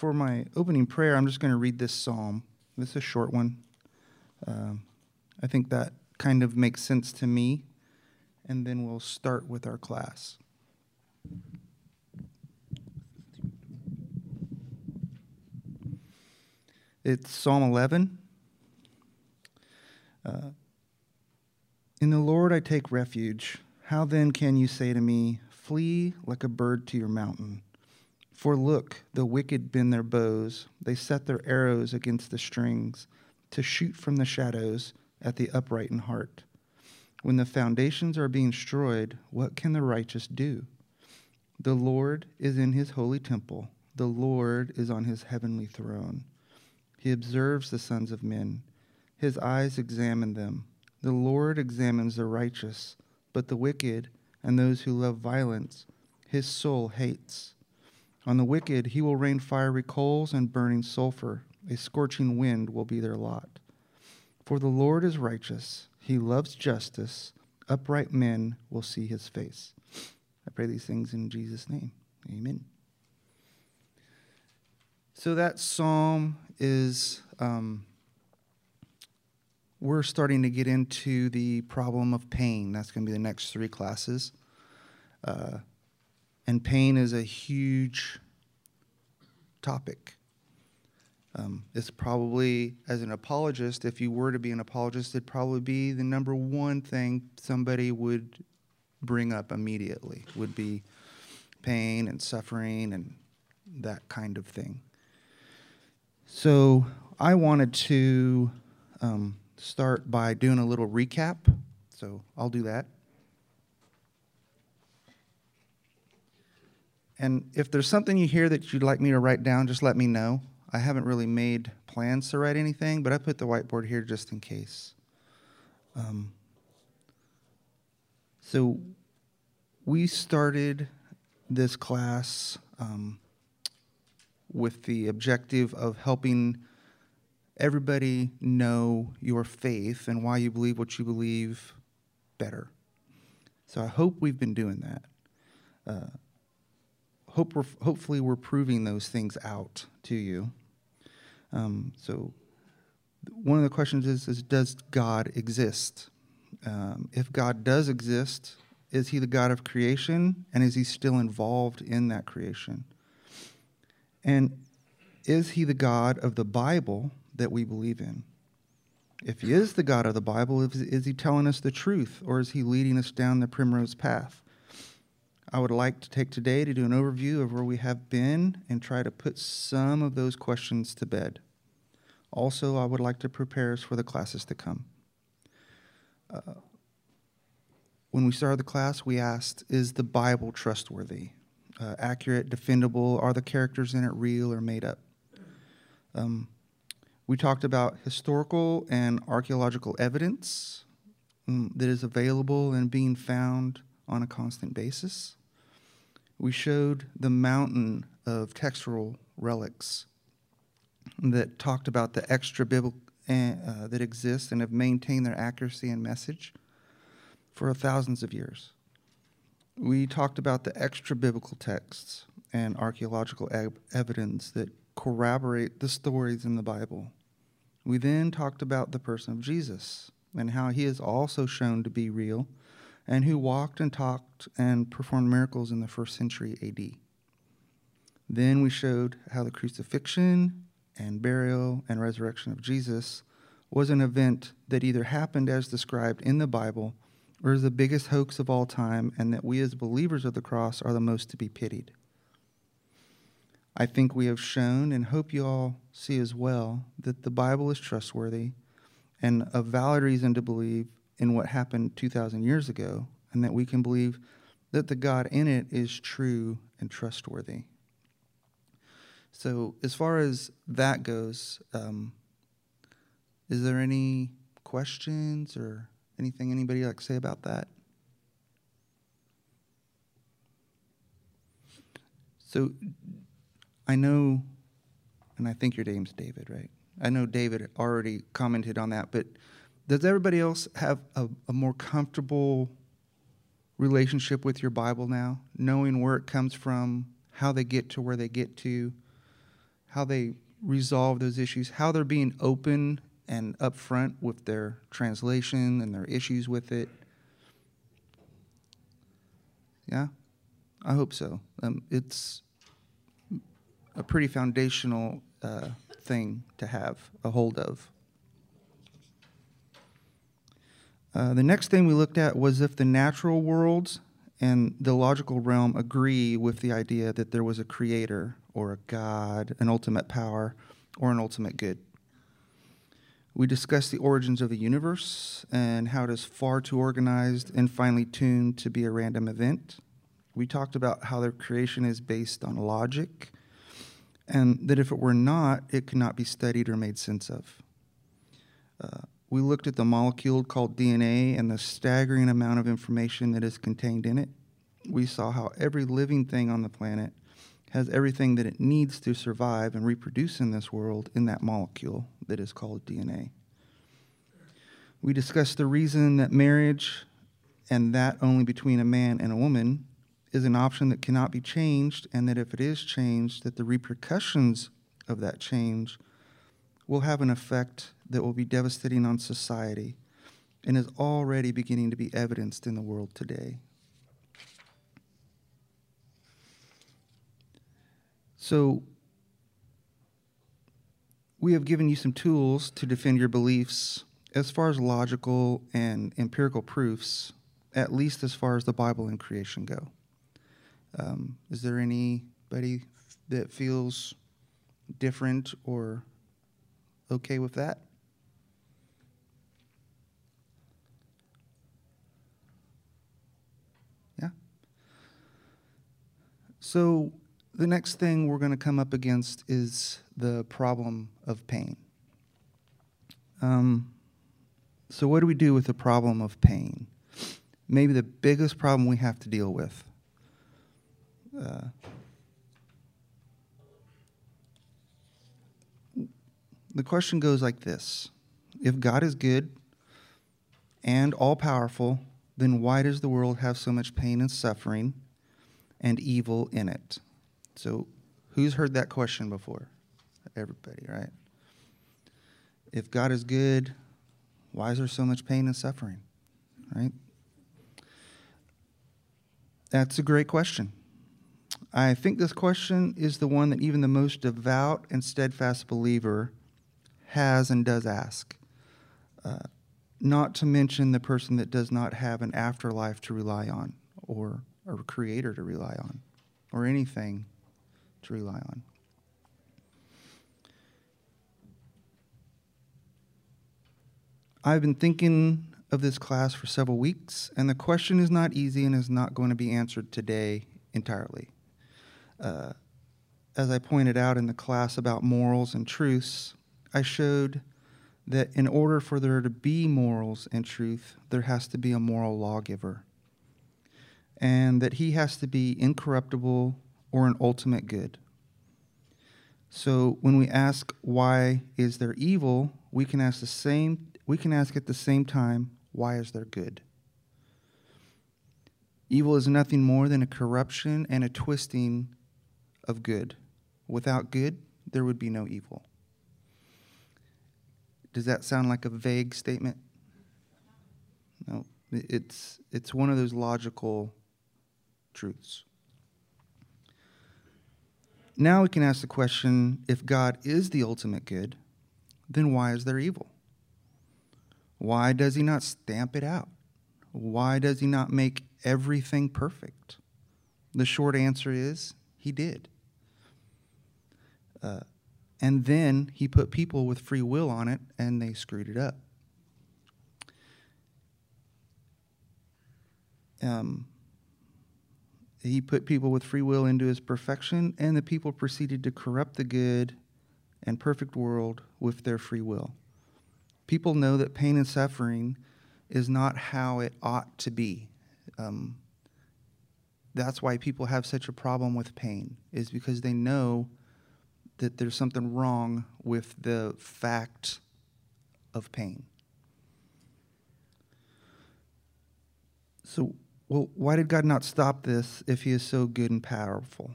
for my opening prayer, I'm just going to read this psalm. This is a short one. Um, I think that kind of makes sense to me. And then we'll start with our class. It's Psalm 11. Uh, in the Lord I take refuge. How then can you say to me, Flee like a bird to your mountain? For look, the wicked bend their bows, they set their arrows against the strings, to shoot from the shadows at the upright in heart. When the foundations are being destroyed, what can the righteous do? The Lord is in his holy temple, the Lord is on his heavenly throne. He observes the sons of men, his eyes examine them. The Lord examines the righteous, but the wicked and those who love violence, his soul hates. On the wicked he will rain fiery coals and burning sulfur. A scorching wind will be their lot. For the Lord is righteous, he loves justice. Upright men will see his face. I pray these things in Jesus' name. Amen. So that psalm is, um, we're starting to get into the problem of pain. That's going to be the next three classes. Uh, and pain is a huge topic. Um, it's probably, as an apologist, if you were to be an apologist, it'd probably be the number one thing somebody would bring up immediately would be pain and suffering and that kind of thing. So I wanted to um, start by doing a little recap. So I'll do that. And if there's something you hear that you'd like me to write down, just let me know. I haven't really made plans to write anything, but I put the whiteboard here just in case. Um, so we started this class um, with the objective of helping everybody know your faith and why you believe what you believe better. So I hope we've been doing that. Uh, hope we're, hopefully we're proving those things out to you. Um, so one of the questions is, is does God exist? Um, if God does exist, is he the God of creation and is he still involved in that creation? And is he the God of the Bible that we believe in? If he is the God of the Bible, is, is he telling us the truth or is he leading us down the primrose path? I would like to take today to do an overview of where we have been and try to put some of those questions to bed. Also, I would like to prepare us for the classes to come. Uh, when we started the class, we asked, Is the Bible trustworthy, uh, accurate, defendable? Are the characters in it real or made up? Um, we talked about historical and archaeological evidence um, that is available and being found on a constant basis. We showed the mountain of textual relics that talked about the extra biblical uh, that exist and have maintained their accuracy and message for thousands of years. We talked about the extra biblical texts and archaeological ev- evidence that corroborate the stories in the Bible. We then talked about the person of Jesus and how he is also shown to be real and who walked and talked and performed miracles in the first century AD. Then we showed how the crucifixion and burial and resurrection of Jesus was an event that either happened as described in the Bible or is the biggest hoax of all time, and that we as believers of the cross are the most to be pitied. I think we have shown, and hope you all see as well, that the Bible is trustworthy and a valid reason to believe in what happened 2,000 years ago, and that we can believe that the God in it is true and trustworthy. So, as far as that goes, um, is there any questions or anything anybody like say about that? So, I know, and I think your name's David, right? I know David already commented on that, but does everybody else have a, a, more comfortable relationship with your Bible now, knowing where it comes from, how they get to where they get to, how they resolve those issues, how they're being open and upfront with their translation and their issues with it. Yeah, I hope so. Um, it's a pretty foundational uh, thing to have a hold of. Uh, the next thing we looked at was if the natural worlds and the logical realm agree with the idea that there was a creator or a God, an ultimate power, or an ultimate good. We discussed the origins of the universe and how it is far too organized and finely tuned to be a random event. We talked about how their creation is based on logic and that if it were not, it could not be studied or made sense of. Uh, we looked at the molecule called DNA and the staggering amount of information that is contained in it. We saw how every living thing on the planet has everything that it needs to survive and reproduce in this world in that molecule that is called DNA. We discussed the reason that marriage, and that only between a man and a woman, is an option that cannot be changed, and that if it is changed, that the repercussions of that change will have an effect that will be devastating on society and is already beginning to be evidenced in the world today. So, we have given you some tools to defend your beliefs as far as logical and empirical proofs, at least as far as the Bible and creation go. Um, is there anybody that feels different or okay with that? So, the next thing we're going to come up against is the problem of pain. Um, so, what do we do with the problem of pain? Maybe the biggest problem we have to deal with. Uh, the question goes like this If God is good and all powerful, then why does the world have so much pain and suffering and evil in it? So, who's heard that question before? Everybody, right? If God is good, why is there so much pain and suffering? Right? That's a great question. I think this question is the one that even the most devout and steadfast believer has and does ask. Uh, not to mention the person that does not have an afterlife to rely on, or a creator to rely on, or anything to rely on. I've been thinking of this class for several weeks, and the question is not easy and is not going to be answered today entirely. Uh, as I pointed out in the class about morals and truths, I showed that in order for there to be morals and truth, there has to be a moral lawgiver. And that he has to be incorruptible or an ultimate good. So when we ask why is there evil, we can ask the same we can ask at the same time why is there good? Evil is nothing more than a corruption and a twisting of good. Without good, there would be no evil. Does that sound like a vague statement? No, it's, it's one of those logical truths. Now we can ask the question if God is the ultimate good, then why is there evil? Why does he not stamp it out? Why does he not make everything perfect? The short answer is he did. Uh, and then he put people with free will on it and they screwed it up. Um, he put people with free will into his perfection, and the people proceeded to corrupt the good and perfect world with their free will. People know that pain and suffering is not how it ought to be. Um, that's why people have such a problem with pain, is because they know that there's something wrong with the fact of pain. So, well, why did God not stop this if He is so good and powerful?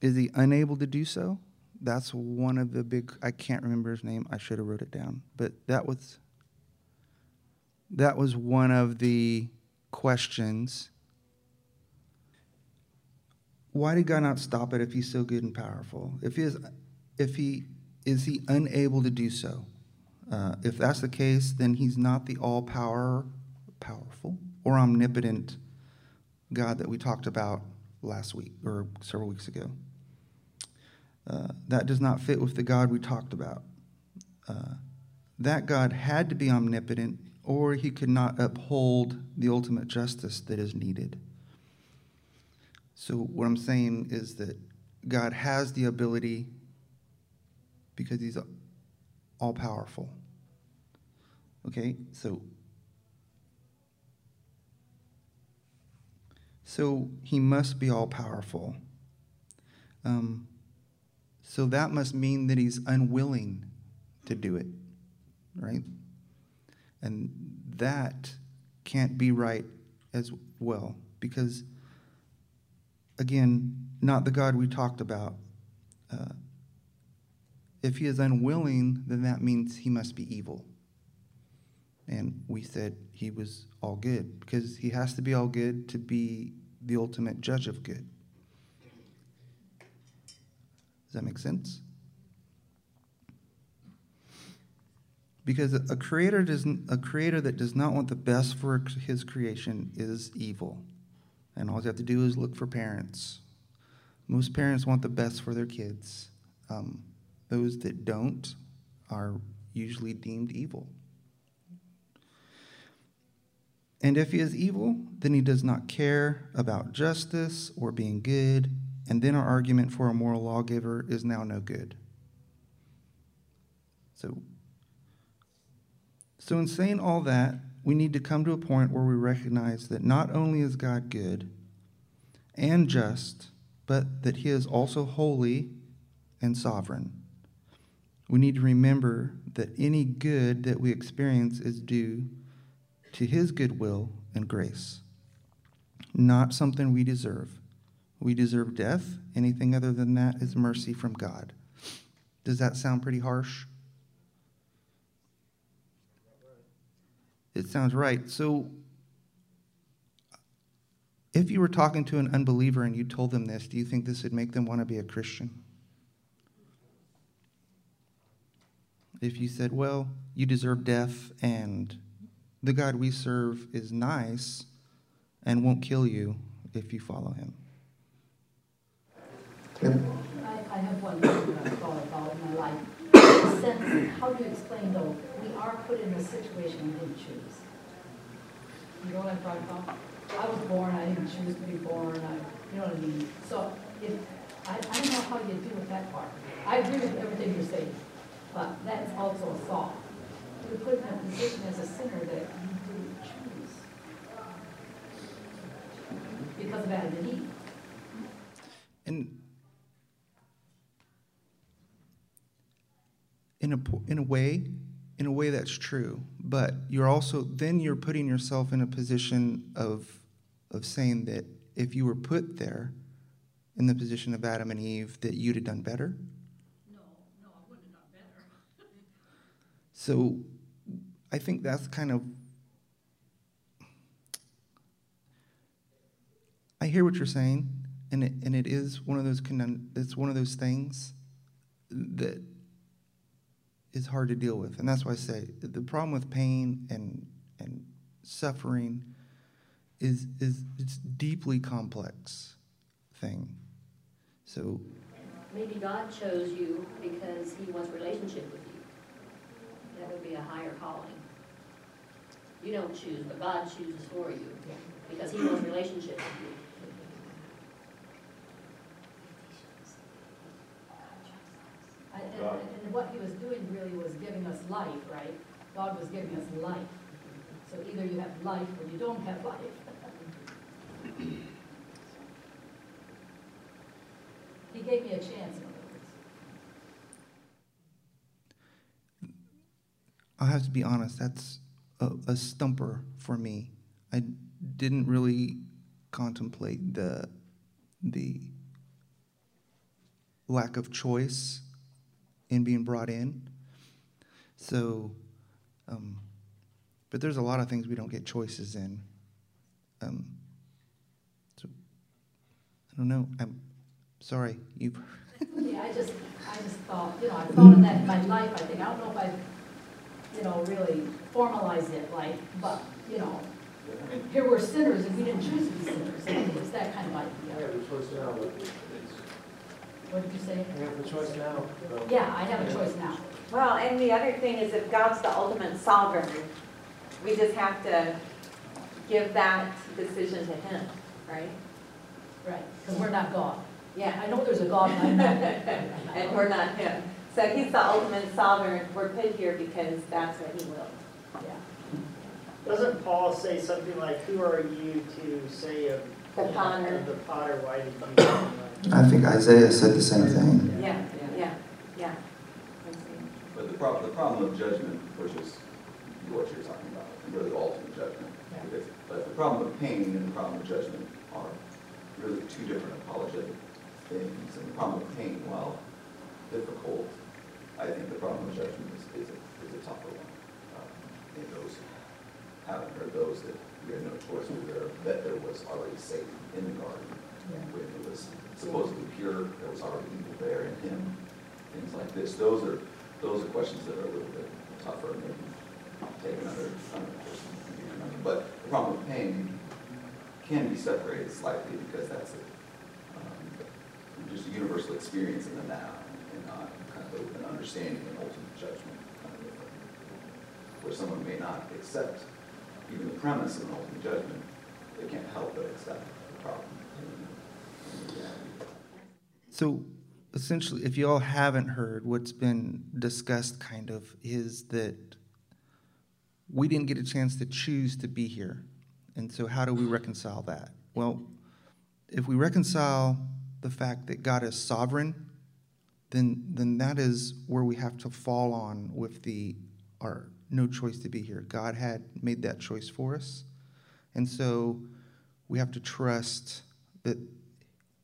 Is He unable to do so? that's one of the big I can't remember his name. I should have wrote it down. But that was that was one of the questions. Why did God not stop it if he's so good and powerful? If he is if he is he unable to do so? Uh, if that's the case, then he's not the all power powerful or omnipotent God that we talked about last week or several weeks ago. Uh, that does not fit with the God we talked about. Uh, that God had to be omnipotent, or he could not uphold the ultimate justice that is needed. So, what I'm saying is that God has the ability because he's all powerful. Okay, so so he must be all powerful. Um, so that must mean that he's unwilling to do it, right? And that can't be right as well because, again, not the God we talked about. Uh, if he is unwilling, then that means he must be evil. And we said he was all good because he has to be all good to be the ultimate judge of good. Does that make sense? Because a creator does a creator that does not want the best for his creation is evil. And all you have to do is look for parents. Most parents want the best for their kids. Um, those that don't are usually deemed evil. And if he is evil, then he does not care about justice or being good and then our argument for a moral lawgiver is now no good. So, so in saying all that, we need to come to a point where we recognize that not only is God good and just, but that he is also holy and sovereign. We need to remember that any good that we experience is due to his goodwill and grace, not something we deserve. We deserve death. Anything other than that is mercy from God. Does that sound pretty harsh? It sounds right. So, if you were talking to an unbeliever and you told them this, do you think this would make them want to be a Christian? If you said, well, you deserve death and the God we serve is nice and won't kill you if you follow him. I, I have one thought about in my life. The sense, how do you explain though, we are put in a situation we didn't choose. You know what I'm talking about? I was born, I didn't choose to be born, I, you know what I mean? So if, I, I don't know how you deal with that part. I agree with everything you're saying, but that's also a thought. You're put in a position as a sinner that you didn't choose. Because of Adam and Eve. And in a in a way in a way that's true but you're also then you're putting yourself in a position of of saying that if you were put there in the position of Adam and Eve that you'd have done better no no I wouldn't have done better so I think that's kind of I hear what you're saying and it, and it is one of those it's one of those things that is hard to deal with. And that's why I say the problem with pain and, and suffering is, is it's deeply complex thing. So maybe God chose you because he wants relationship with you. That would be a higher calling. You don't choose, but God chooses for you because he wants relationship with you. And, and what he was doing really was giving us life, right? God was giving us life. So either you have life or you don't have life. he gave me a chance, i have to be honest, that's a, a stumper for me. I didn't really contemplate the the lack of choice in being brought in. So, um, but there's a lot of things we don't get choices in. Um, so, I don't know. I'm sorry. You. Yeah, I just, I just thought, you know, I thought of that in my life, I think, I don't know if I've, you know, really formalize it like, but, you know, here we're sinners and we didn't choose to be sinners, it's that kind of I idea. have a choice now, but it's, What did you say? I have a choice now. but- Yeah, I have a choice now. Well, and the other thing is if God's the ultimate sovereign, we just have to give that decision to him, right? Right, because we're not God. Yeah, I know there's a God, and I'm not. and we're not him. So he's the ultimate sovereign, we're put here because that's what he will. Yeah. Doesn't Paul say something like, who are you to say of? The potter. of The potter, why did you? do that?" I think Isaiah said the same thing. Yeah, yeah, yeah. But the problem, the problem of judgment, which is what you're talking about, really ultimate judgment. Yeah. Because- But the problem of pain and the problem of judgment are really two different apologetic things. And the problem of pain, while difficult, I think the problem of judgment is, is a, is a tougher one. Um, And those, haven't heard those that we had no choice, we were, that there was already Satan in the garden. When it was supposedly pure, there was already evil there in him, things like this. Those are, those are questions that are a little bit tougher, maybe take another, another person. But the problem with pain can be separated slightly because that's a, um, just a universal experience in the now not an understanding and ultimate judgment. Where someone may not accept even the premise of an ultimate judgment, they can't help but accept the problem. So essentially, if you all haven't heard, what's been discussed kind of is that we didn't get a chance to choose to be here. And so, how do we reconcile that? Well, if we reconcile the fact that God is sovereign, then, then that is where we have to fall on with the our no choice to be here. God had made that choice for us. And so we have to trust that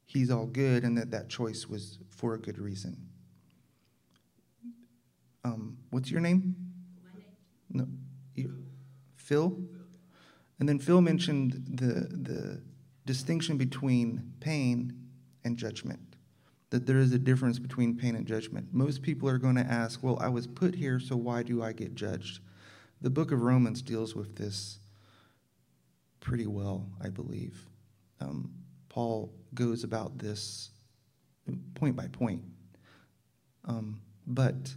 he's all good and that that choice was for a good reason. Um, what's your name? No, you, Phil. And then Phil mentioned the the distinction between pain and judgment. That there is a difference between pain and judgment. Most people are going to ask, "Well, I was put here, so why do I get judged?" The book of Romans deals with this pretty well, I believe. Um, Paul goes about this point by point. Um, but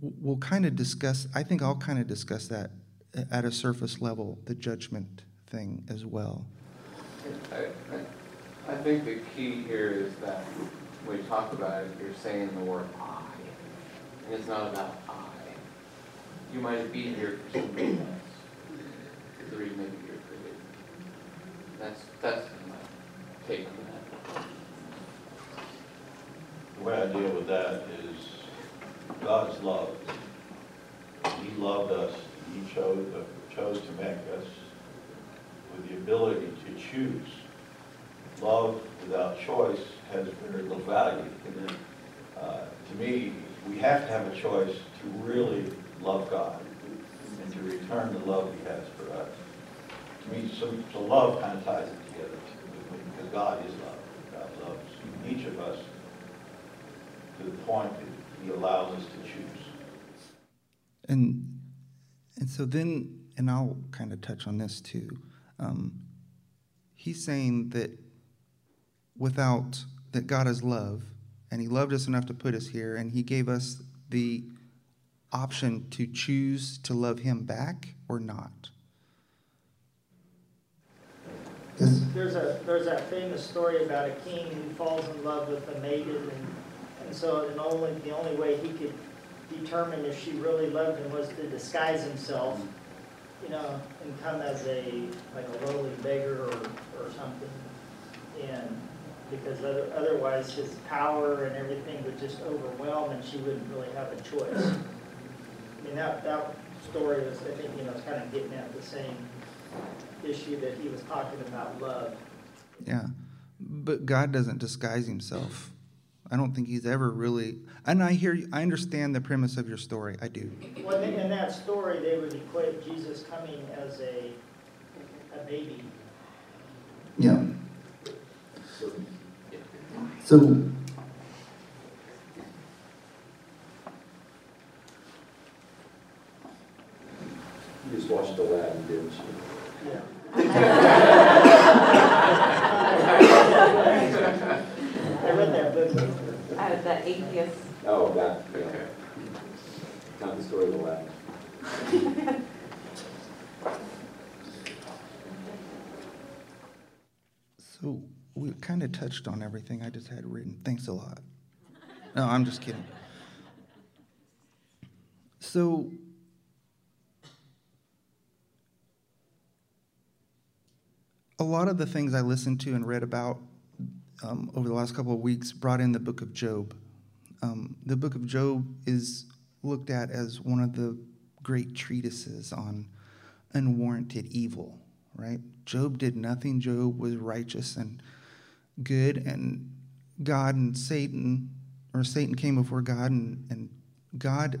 we'll kind of discuss, I think I'll kind of discuss that at a surface level, the judgment thing as well. I think the key here is that when you talk about it, you're saying the word I. And it's not about I. You might be here for somebody else. Is the reason maybe you're created. That's, that's my take on that. The way I deal with that is God's love. He loved us, He chose, chose to make us with the ability to choose. Love without choice has very little value. Uh, To me, we have to have a choice to really love God and to return the love He has for us. To me, so, love kind of ties it together, because God is love. God loves each of us to the point that he allows us to choose. And and so then, and I'll kind of touch on this too. Um, he's saying that without that God is love, and He loved us enough to put us here, and He gave us the option to choose to love Him back or not. Yes. There's a, there's that famous story about a king who falls in love with a maiden, and, and so, and only, the only way he could determine if she really loved him was to disguise himself, you know, and come as a, like a lowly beggar or, or something. And, because other- otherwise his power and everything would just overwhelm and she wouldn't really have a choice. I mean, that, that story was, I think, you know, kind of getting at the same issue that he was talking about love. Yeah, but God doesn't disguise Himself. I don't think he's ever really. And I hear, you- I understand the premise of your story. I do. Well, in in that story, they would equate Jesus coming as a, a baby. Yeah. So, You just watched Aladdin, didn't you? Yeah. I read that book. Uh, the atheist, Oh, that, yeah. Not the story of Aladdin. So we on everything I just had written. Thanks a lot. No, I'm just kidding. So a lot of the things I listened to and read about um, over the last couple of weeks brought in the book of Job. Um, the book of Job is looked at as one of the great treatises on unwarranted evil, right? Job did nothing. Job was righteous and good, and God and Satan, or Satan came before God, and, and God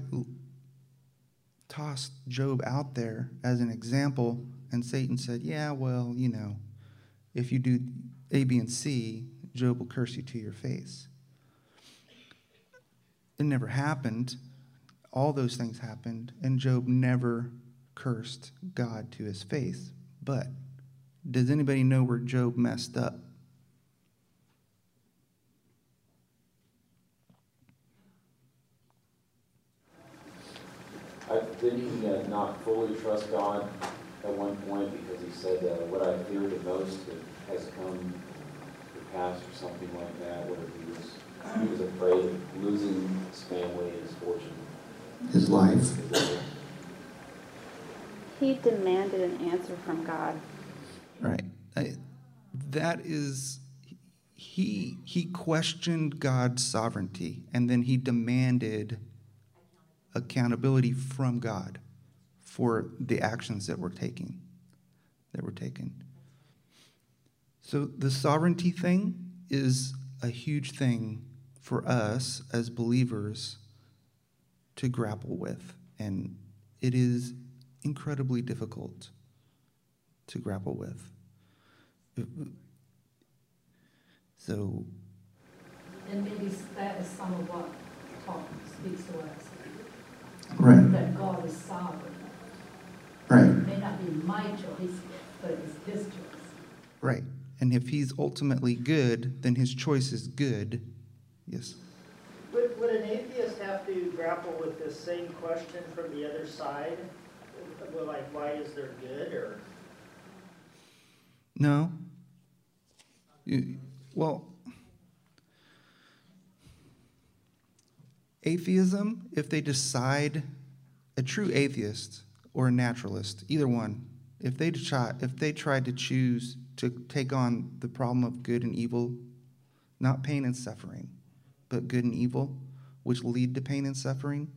tossed Job out there as an example, and Satan said, Yeah, well, you know, if you do A, B, and C, Job will curse you to your face. It never happened. All those things happened, and Job never cursed God to his face. But does anybody know where Job messed up? Didn't he uh, not fully trust God at one point because he said, uh, what I feared the most has come to pass or something like that, where he was, he was afraid of losing his family and his fortune. his life. His life. He demanded an answer from God. Right. I, that is, he he questioned God's sovereignty, and then he demanded accountability from God for the actions that were taking, that were taken. So the sovereignty thing is a huge thing for us as believers to grapple with, and it is incredibly difficult to grapple with. So, And maybe that is some of what Paul speaks to us, right, that God is sovereign. right, It may not be my choice, but it's his choice. right. And if he's ultimately good, then his choice is good. Yes. Would, would an atheist have to grapple with this same question from the other side? Like, why is there good, or? No. You- Well, atheism, if they decide, a true atheist or a naturalist, either one, if they try, if they tried to choose to take on the problem of good and evil, not pain and suffering, but good and evil, which lead to pain and suffering,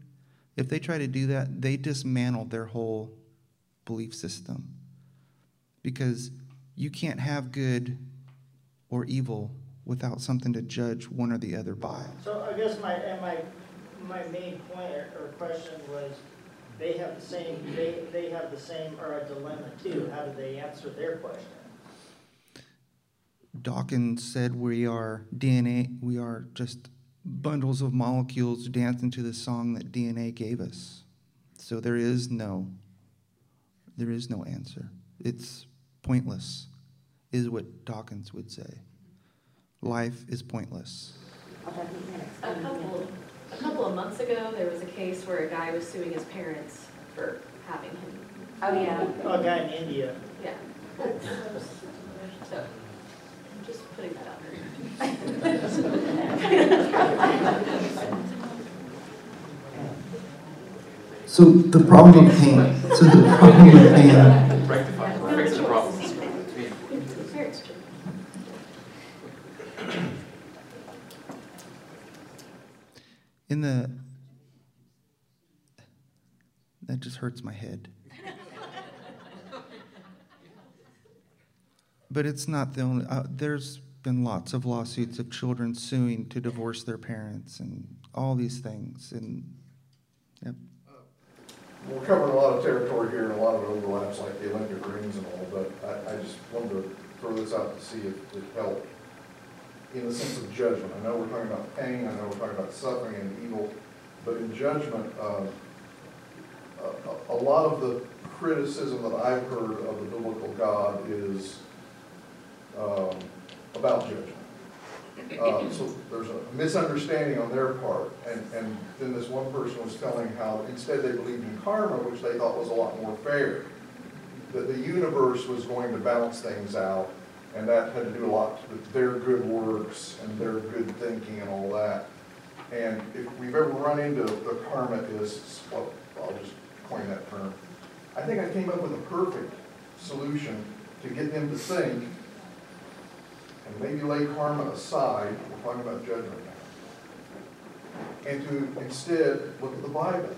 if they try to do that, they dismantle their whole belief system. Because you can't have good or evil without something to judge one or the other by. So I guess my, my, my main point or or question was, they have the same, they, they have the same, or a dilemma too, how do they answer their question? Dawkins said we are DNA, we are just bundles of molecules dancing to the song that DNA gave us. So there is no, there is no answer. It's pointless, is what Dawkins would say. Life is pointless. I'll bet he can A couple, of months ago, there was a case where a guy was suing his parents for having him. Oh, yeah. A guy in India. Yeah. So, I'm just putting that out there. So the problem with pain, so the problem with pain, Rectify, fix the problem. Parents do. in the, that hurts my head. But it's not the only, uh, there's been lots of lawsuits of children suing to divorce their parents and all these things. And yep. We're covering a lot of territory here and a lot of it overlaps like the Olympic rings and all, but I, I just wanted to throw this out to see if it helped in the sense of judgment. I know we're talking about pain, I know we're talking about suffering and evil, but in judgment, uh, a, lot of the criticism that I've heard of the biblical God is um, about judgment. Uh, So there's a misunderstanding on their part, and, and then this one person was telling how instead they believed in karma, which they thought was a lot more fair. That the universe was going to balance things out, and that had to do a lot with their good works and their good thinking and all that. And if we've ever run into the karma-ists, well, I'll just coin that term, I think I came up with a perfect solution to get them to think and maybe lay karma aside, we're talking about judgment now, and to instead look at the Bible.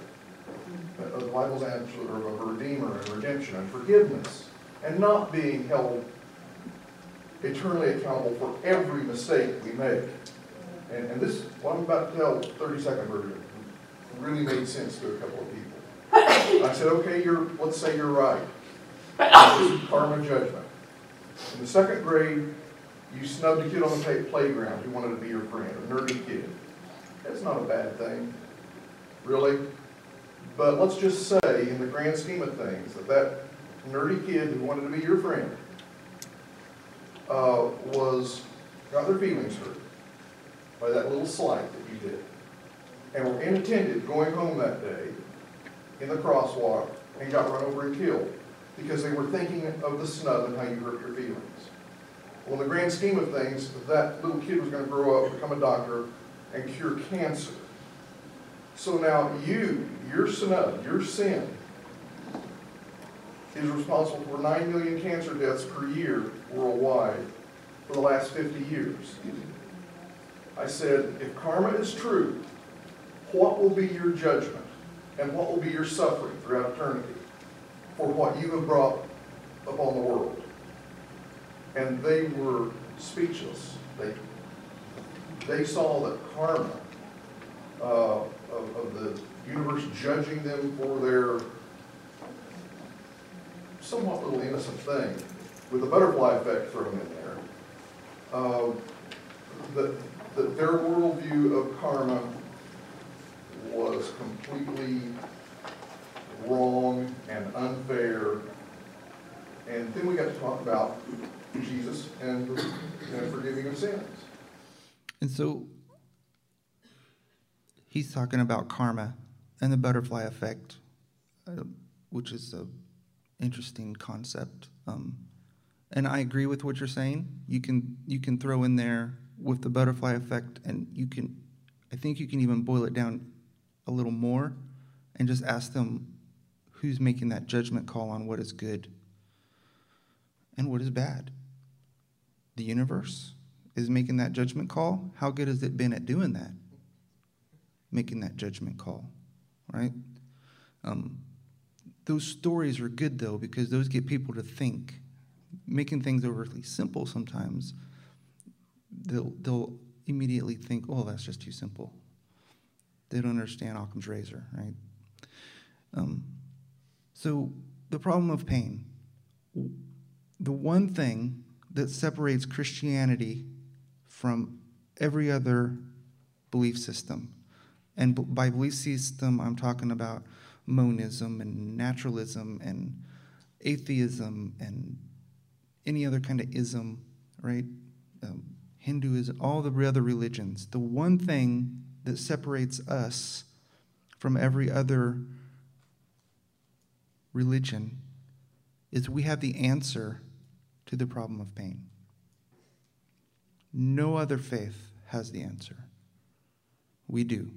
The Bible's answer of a redeemer and redemption and forgiveness, and not being held eternally accountable for every mistake we make. And, and this, what I'm about to tell, thirty-second version, really made sense to a couple of people. I said, okay, you're, let's say you're right. This is karma judgment. In the second grade, you snubbed a kid on the play- playground who wanted to be your friend, a nerdy kid. That's not a bad thing, really. But let's just say, in the grand scheme of things, that that nerdy kid who wanted to be your friend uh, was, got their feelings hurt by that little slight that you did. And were inattentive going home that day in the crosswalk and got run over and killed because they were thinking of the snub and how you hurt your feelings. Well, in the grand scheme of things, that little kid was going to grow up, become a doctor, and cure cancer. So now you, your snub, your sin, is responsible for 9 million cancer deaths per year worldwide for the last 50 years. I said, if karma is true, what will be your judgment and what will be your suffering throughout eternity for what you have brought upon the world? And they were speechless. They, they saw the karma uh, of, of the universe judging them for their somewhat little innocent thing, with the butterfly effect thrown in there, uh, that, that their worldview of karma was completely wrong and unfair. And then we got to talk about Jesus and, and forgiving of sins. And so he's talking about karma and the butterfly effect, uh, which is an interesting concept. Um, and I agree with what you're saying. You can you can throw in there with the butterfly effect, and you can, I think you can even boil it down a little more, and just ask them who's making that judgment call on what is good and what is bad. The universe is making that judgment call. How good has it been at doing that? Making that judgment call, right? Um, those stories are good though because those get people to think. Making things overly simple sometimes, they'll they'll immediately think, "Oh, that's just too simple." They don't understand Occam's razor, right? Um, so the problem of pain. The one thing that separates Christianity from every other belief system, and by belief system, I'm talking about monism and naturalism and atheism and any other kind of ism, right? Um, Hinduism, all the other religions. The one thing that separates us from every other religion is we have the answer to the problem of pain. No other faith has the answer. We do.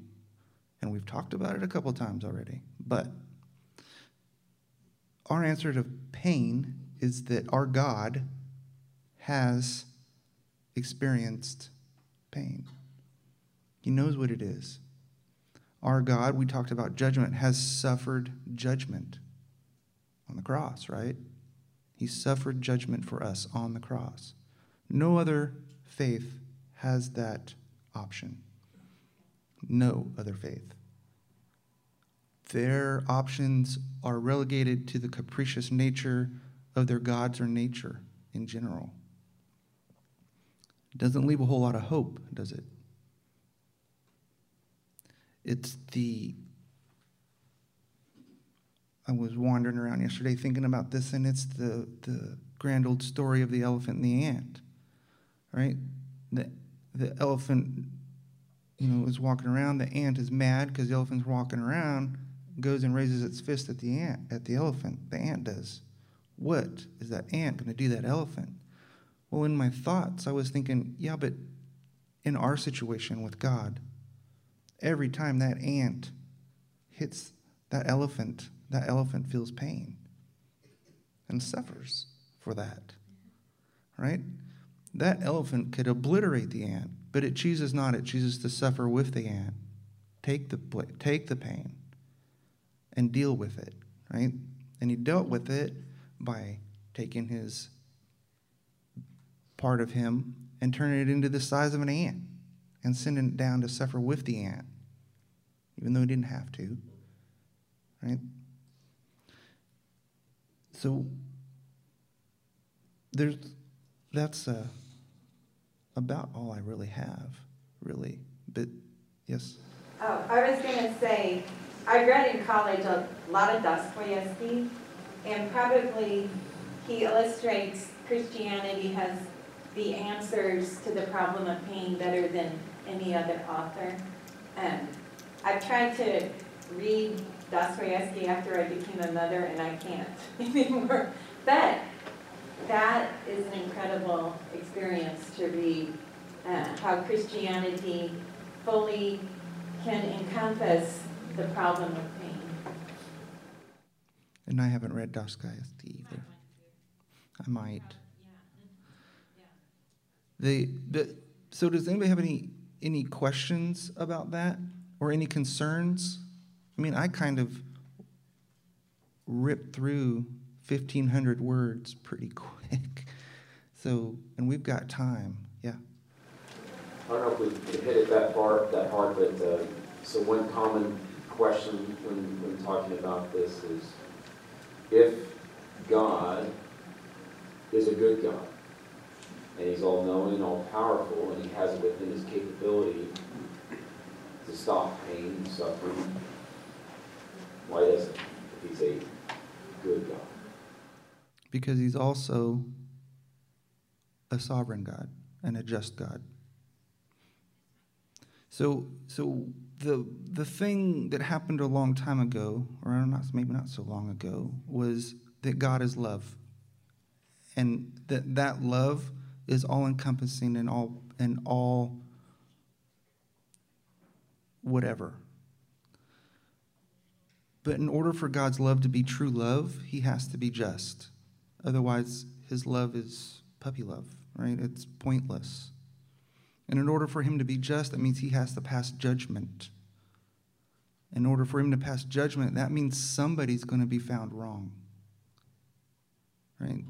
And we've talked about it a couple times already. But our answer to pain is that our God has experienced pain. He knows what it is. Our God, we talked about judgment, has suffered judgment on the cross, right? He suffered judgment for us on the cross. No other faith has that option. No other faith. Their options are relegated to the capricious nature of their gods or nature in general. Doesn't leave a whole lot of hope, does it? It's the. I was wandering around yesterday thinking about this, and it's the, the grand old story of the elephant and the ant, right? The, the elephant, you know, is walking around. The ant is mad because the elephant's walking around, goes and raises its fist at the ant, at the elephant. The ant does. What is that ant going to do that elephant? Well, in my thoughts, I was thinking, yeah, but in our situation with God, every time that ant hits that elephant, that elephant feels pain and suffers for that. Right? That elephant could obliterate the ant, but it chooses not. It chooses to suffer with the ant, take the, take the pain, and deal with it. Right? And he dealt with it by taking his part of him and turning it into the size of an ant and sending it down to suffer with the ant, even though he didn't have to. Right? So there's that's uh, about all I really have, really. But yes. Oh, I was going to say, I read in college a lot of Dostoevsky, and probably he illustrates Christianity has the answers to the problem of pain better than any other author. Um, I've tried to read Dostoevsky after I became a mother, and I can't anymore. But that is an incredible experience to read uh, how Christianity fully can encompass the problem of pain. And I haven't read Dostoevsky either. I might. The, the, so does anybody have any, any questions about that or any concerns? I mean, I kind of ripped through 1,500 words pretty quick. So, and we've got time. Yeah. I don't know if we hit it that far, that hard, but uh, so one common question when, when talking about this is if God is a good God, and he's all knowing, all powerful, and he has it within his capability to stop pain and suffering. Why doesn't he? If he's a good God. Because he's also a sovereign God and a just God. So, so the the thing that happened a long time ago, or not maybe not so long ago, was that God is love, and that that love is all encompassing and all and all whatever. But in order for God's love to be true love, he has to be just. Otherwise, his love is puppy love, right? It's pointless. And in order for him to be just, that means he has to pass judgment. In order for him to pass judgment, that means somebody's going to be found wrong. Right?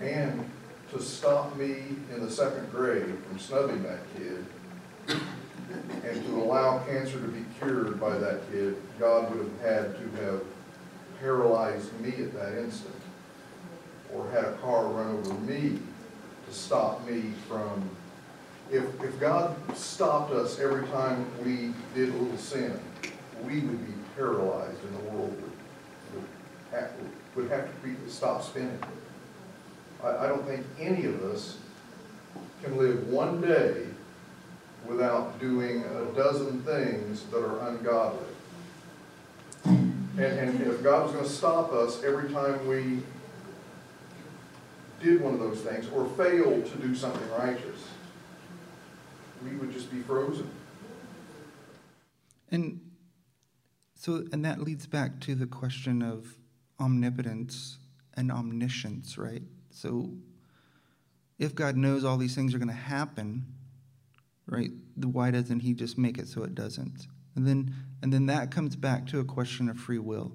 And to stop me in the second grade from snubbing that kid and to allow cancer to be cured by that kid, God would have had to have paralyzed me at that instant or had a car run over me to stop me from, if, if God stopped us every time we did a little sin, we would be paralyzed and the world would, would have, would have to be, stop spinning. I, I don't think any of us can live one day without doing a dozen things that are ungodly. And, and if God was going to stop us every time we did one of those things or failed to do something righteous, we would just be frozen. And so, and that leads back to the question of omnipotence and omniscience, right? So, if God knows all these things are going to happen, right, why doesn't He just make it so it doesn't? And then, and then that comes back to a question of free will.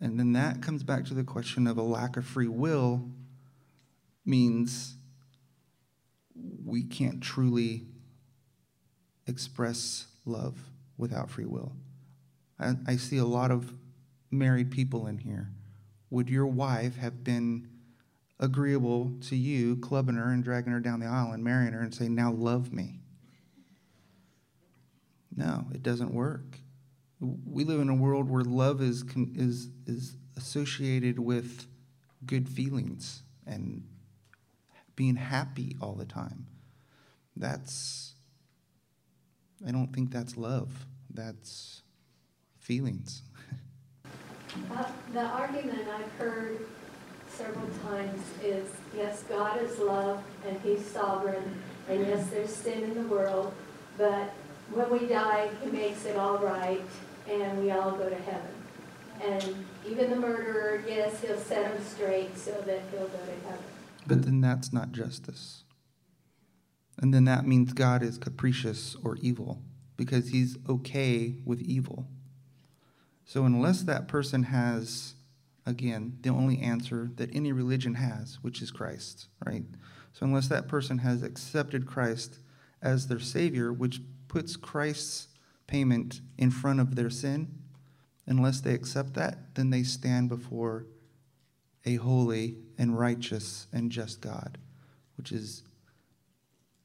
And then that comes back to the question of a lack of free will means we can't truly express love without free will. I, I see a lot of married people in here. Would your wife have been agreeable to you clubbing her and dragging her down the aisle and marrying her and saying, Now love me? No, it doesn't work. We live in a world where love is, is, is associated with good feelings and being happy all the time. That's, I don't think that's love. That's feelings. Uh, The argument I've heard several times is, yes, God is love and he's sovereign, and yes, there's sin in the world, but when we die, he makes it all right, and we all go to heaven. And even the murderer, yes, he'll set him straight so that he'll go to heaven. But then that's not justice. And then that means God is capricious or evil because he's okay with evil. So, unless that person has, again, the only answer that any religion has, which is Christ, right? So, unless that person has accepted Christ as their Savior, which puts Christ's payment in front of their sin, unless they accept that, then they stand before a holy and righteous and just God, which is,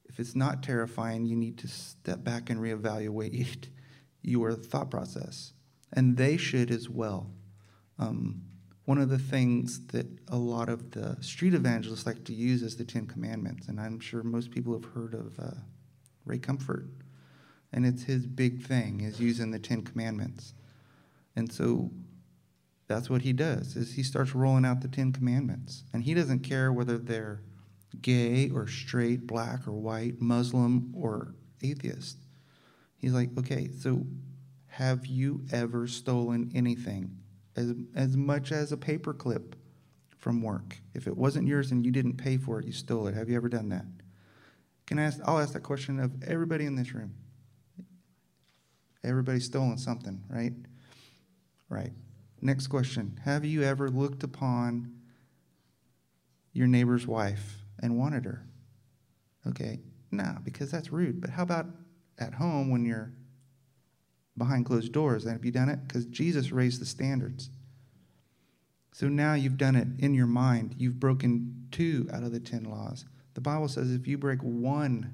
if it's not terrifying, you need to step back and reevaluate your thought process. And they should as well. Um, one of the things that a lot of the street evangelists like to use is the Ten Commandments, and I'm sure most people have heard of uh, Ray Comfort, and it's his big thing is using the Ten Commandments, and so that's what he does is he starts rolling out the ten commandments. And he doesn't care whether they're gay or straight black or white muslim or atheist. He's like okay so have you ever stolen anything? As, as much as a paper clip from work. If it wasn't yours and you didn't pay for it you stole it. Have you ever done that? Can i ask i'll ask that question of everybody in this room everybody's stolen something right right Next question Have you ever looked upon your neighbor's wife and wanted her? Okay, no, because that's rude. But how about at home when you're behind closed doors? Have you done it? Because Jesus raised the standards. So now you've done it in your mind. You've broken two out of the ten laws. The Bible says if you break one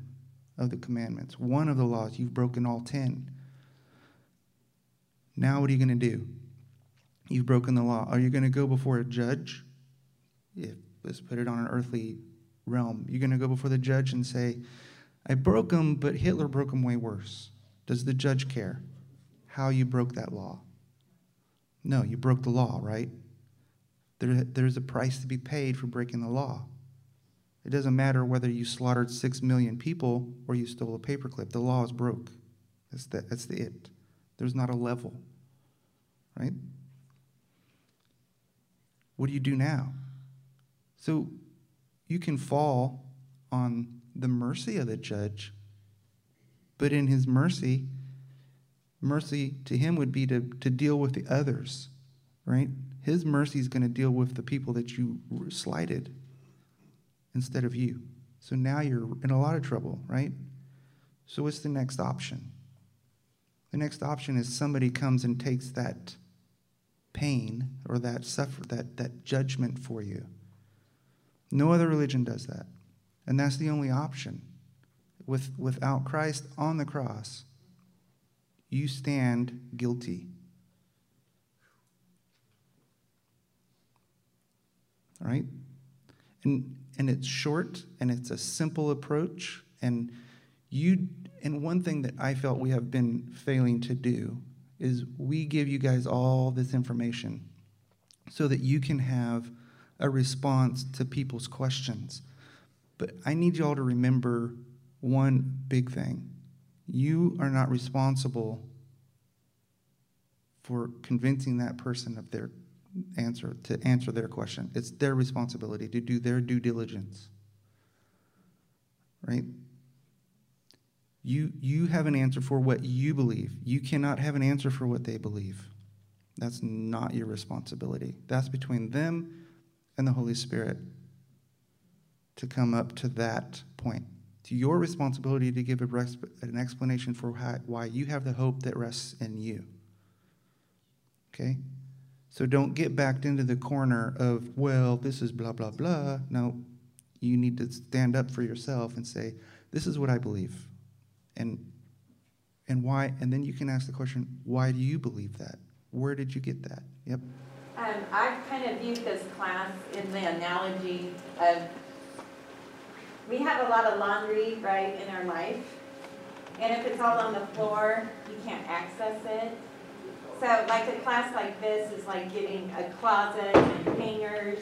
of the commandments, one of the laws, you've broken all ten. Now what are you going to do? You've broken the law. Are you going to go before a judge? Let's put it on an earthly realm. You're going to go before the judge and say, I broke them, but Hitler broke them way worse. Does the judge care how you broke that law? No, you broke the law, right? There, there's a price to be paid for breaking the law. It doesn't matter whether you slaughtered six million people or you stole a paperclip. The law is broke. That's the, that's the it. There's not a level, right? What do you do now? So you can fall on the mercy of the judge, but in his mercy, mercy to him would be to, to deal with the others, right? His mercy is going to deal with the people that you slighted instead of you. So now you're in a lot of trouble, right? So what's the next option? The next option is somebody comes and takes that pain or that suffer that, that judgment for you. No other religion does that. And that's the only option. With, without Christ on the cross, you stand guilty. All right? And, and it's short and it's a simple approach. And you and one thing that I felt we have been failing to do is we give you guys all this information so that you can have a response to people's questions. But I need you all to remember one big thing. You are not responsible for convincing that person of their answer to answer their question. It's their responsibility to do their due diligence. Right? You, you have an answer for what you believe. You cannot have an answer for what they believe. That's not your responsibility. That's between them and the Holy Spirit to come up to that point. It's your responsibility to give an explanation for how, why you have the hope that rests in you. Okay? So don't get backed into the corner of, well, this is blah, blah, blah. No, you need to stand up for yourself and say, this is what I believe. And and why and then you can ask the question, why do you believe that? Where did you get that? Yep. Um, I kind of viewed this class in the analogy of, we have a lot of laundry, right, in our life. And if it's all on the floor, you can't access it. So like a class like this is like getting a closet and hangers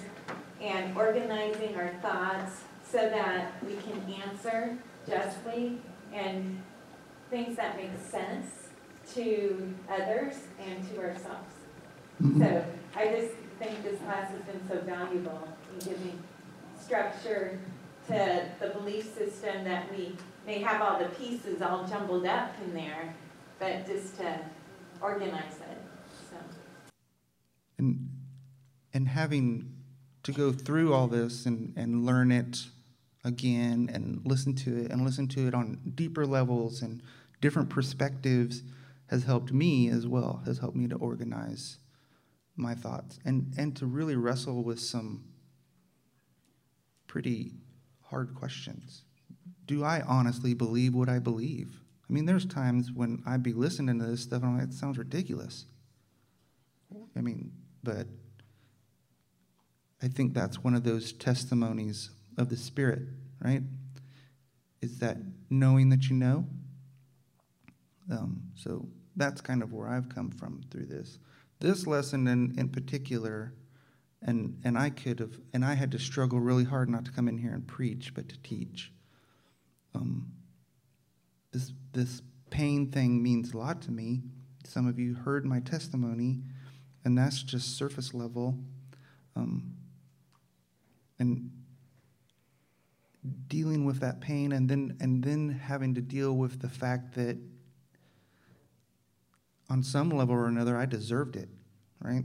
and organizing our thoughts so that we can answer justly and things that make sense to others and to ourselves. Mm-hmm. So I just think this class has been so valuable in giving structure to the belief system that we may have all the pieces all jumbled up in there, but just to organize it, so. And and having to go through all this and, and learn it again and listen to it and listen to it on deeper levels and different perspectives has helped me as well, has helped me to organize my thoughts and, and to really wrestle with some pretty hard questions. Do I honestly believe what I believe? I mean, there's times when I'd be listening to this stuff and I'm like, it sounds ridiculous. I mean, but I think that's one of those testimonies of the Spirit, right? Is that knowing that you know? Um, so that's kind of where I've come from through this. This lesson in, in particular, and, and I could have, and I had to struggle really hard not to come in here and preach, but to teach. Um, this, this pain thing means a lot to me. Some of you heard my testimony, and that's just surface level. Um, and dealing with that pain and then and then having to deal with the fact that on some level or another I deserved it, right?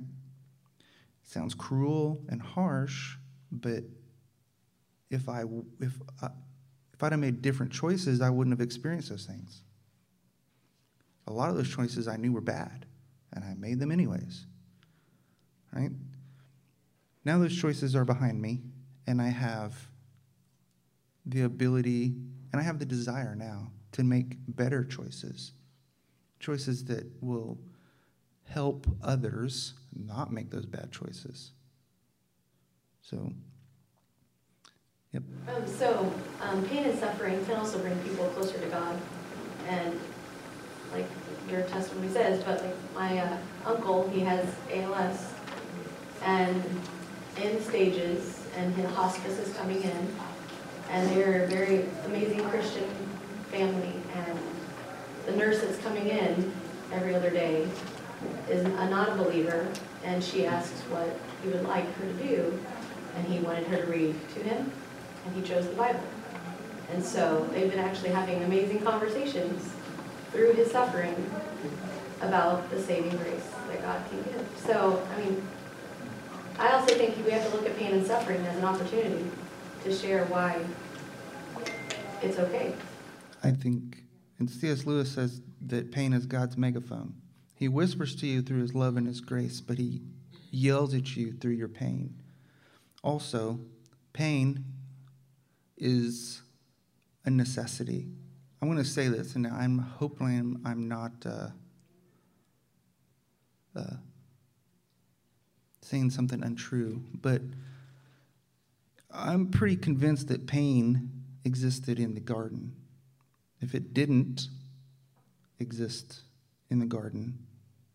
Sounds cruel and harsh, but if I if I, if I'd have made different choices, I wouldn't have experienced those things. A lot of those choices I knew were bad, and I made them anyways. Right? Now those choices are behind me, and I have the ability and I have the desire now to make better choices. Choices that will help others not make those bad choices. So, yep. Um, so, um, pain and suffering can also bring people closer to God. And like your testimony says, but like my uh, uncle, he has ALS and in stages, and his hospice is coming in. And they're a very amazing Christian family. And the nurse that's coming in every other day is a not a believer, and she asks what he would like her to do, and he wanted her to read to him, and he chose the Bible. And so they've been actually having amazing conversations through his suffering about the saving grace that God can give. So, I mean, I also think we have to look at pain and suffering as an opportunity to share why it's okay. I think, and C.S. Lewis says that pain is God's megaphone. He whispers to you through his love and his grace, but he yells at you through your pain. Also, pain is a necessity. I want to say this, and I'm hoping I'm, I'm not uh, uh, saying something untrue, but I'm pretty convinced that pain existed in the garden. If it didn't exist in the garden,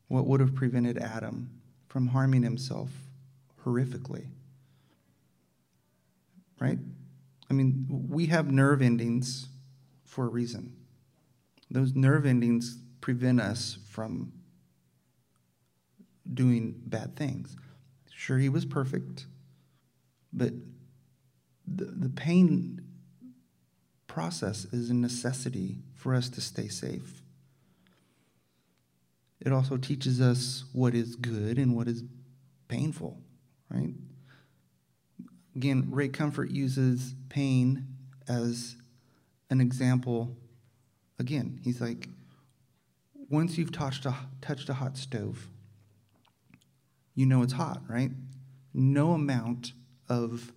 what would have prevented Adam from harming himself horrifically? Right? I mean, we have nerve endings for a reason. Those nerve endings prevent us from doing bad things. Sure, he was perfect, but the, the pain process is a necessity for us to stay safe. It also teaches us what is good and what is painful, right? Again, Ray Comfort uses pain as an example. Again, he's like, once you've touched a, touched a hot stove, you know it's hot, right? No amount of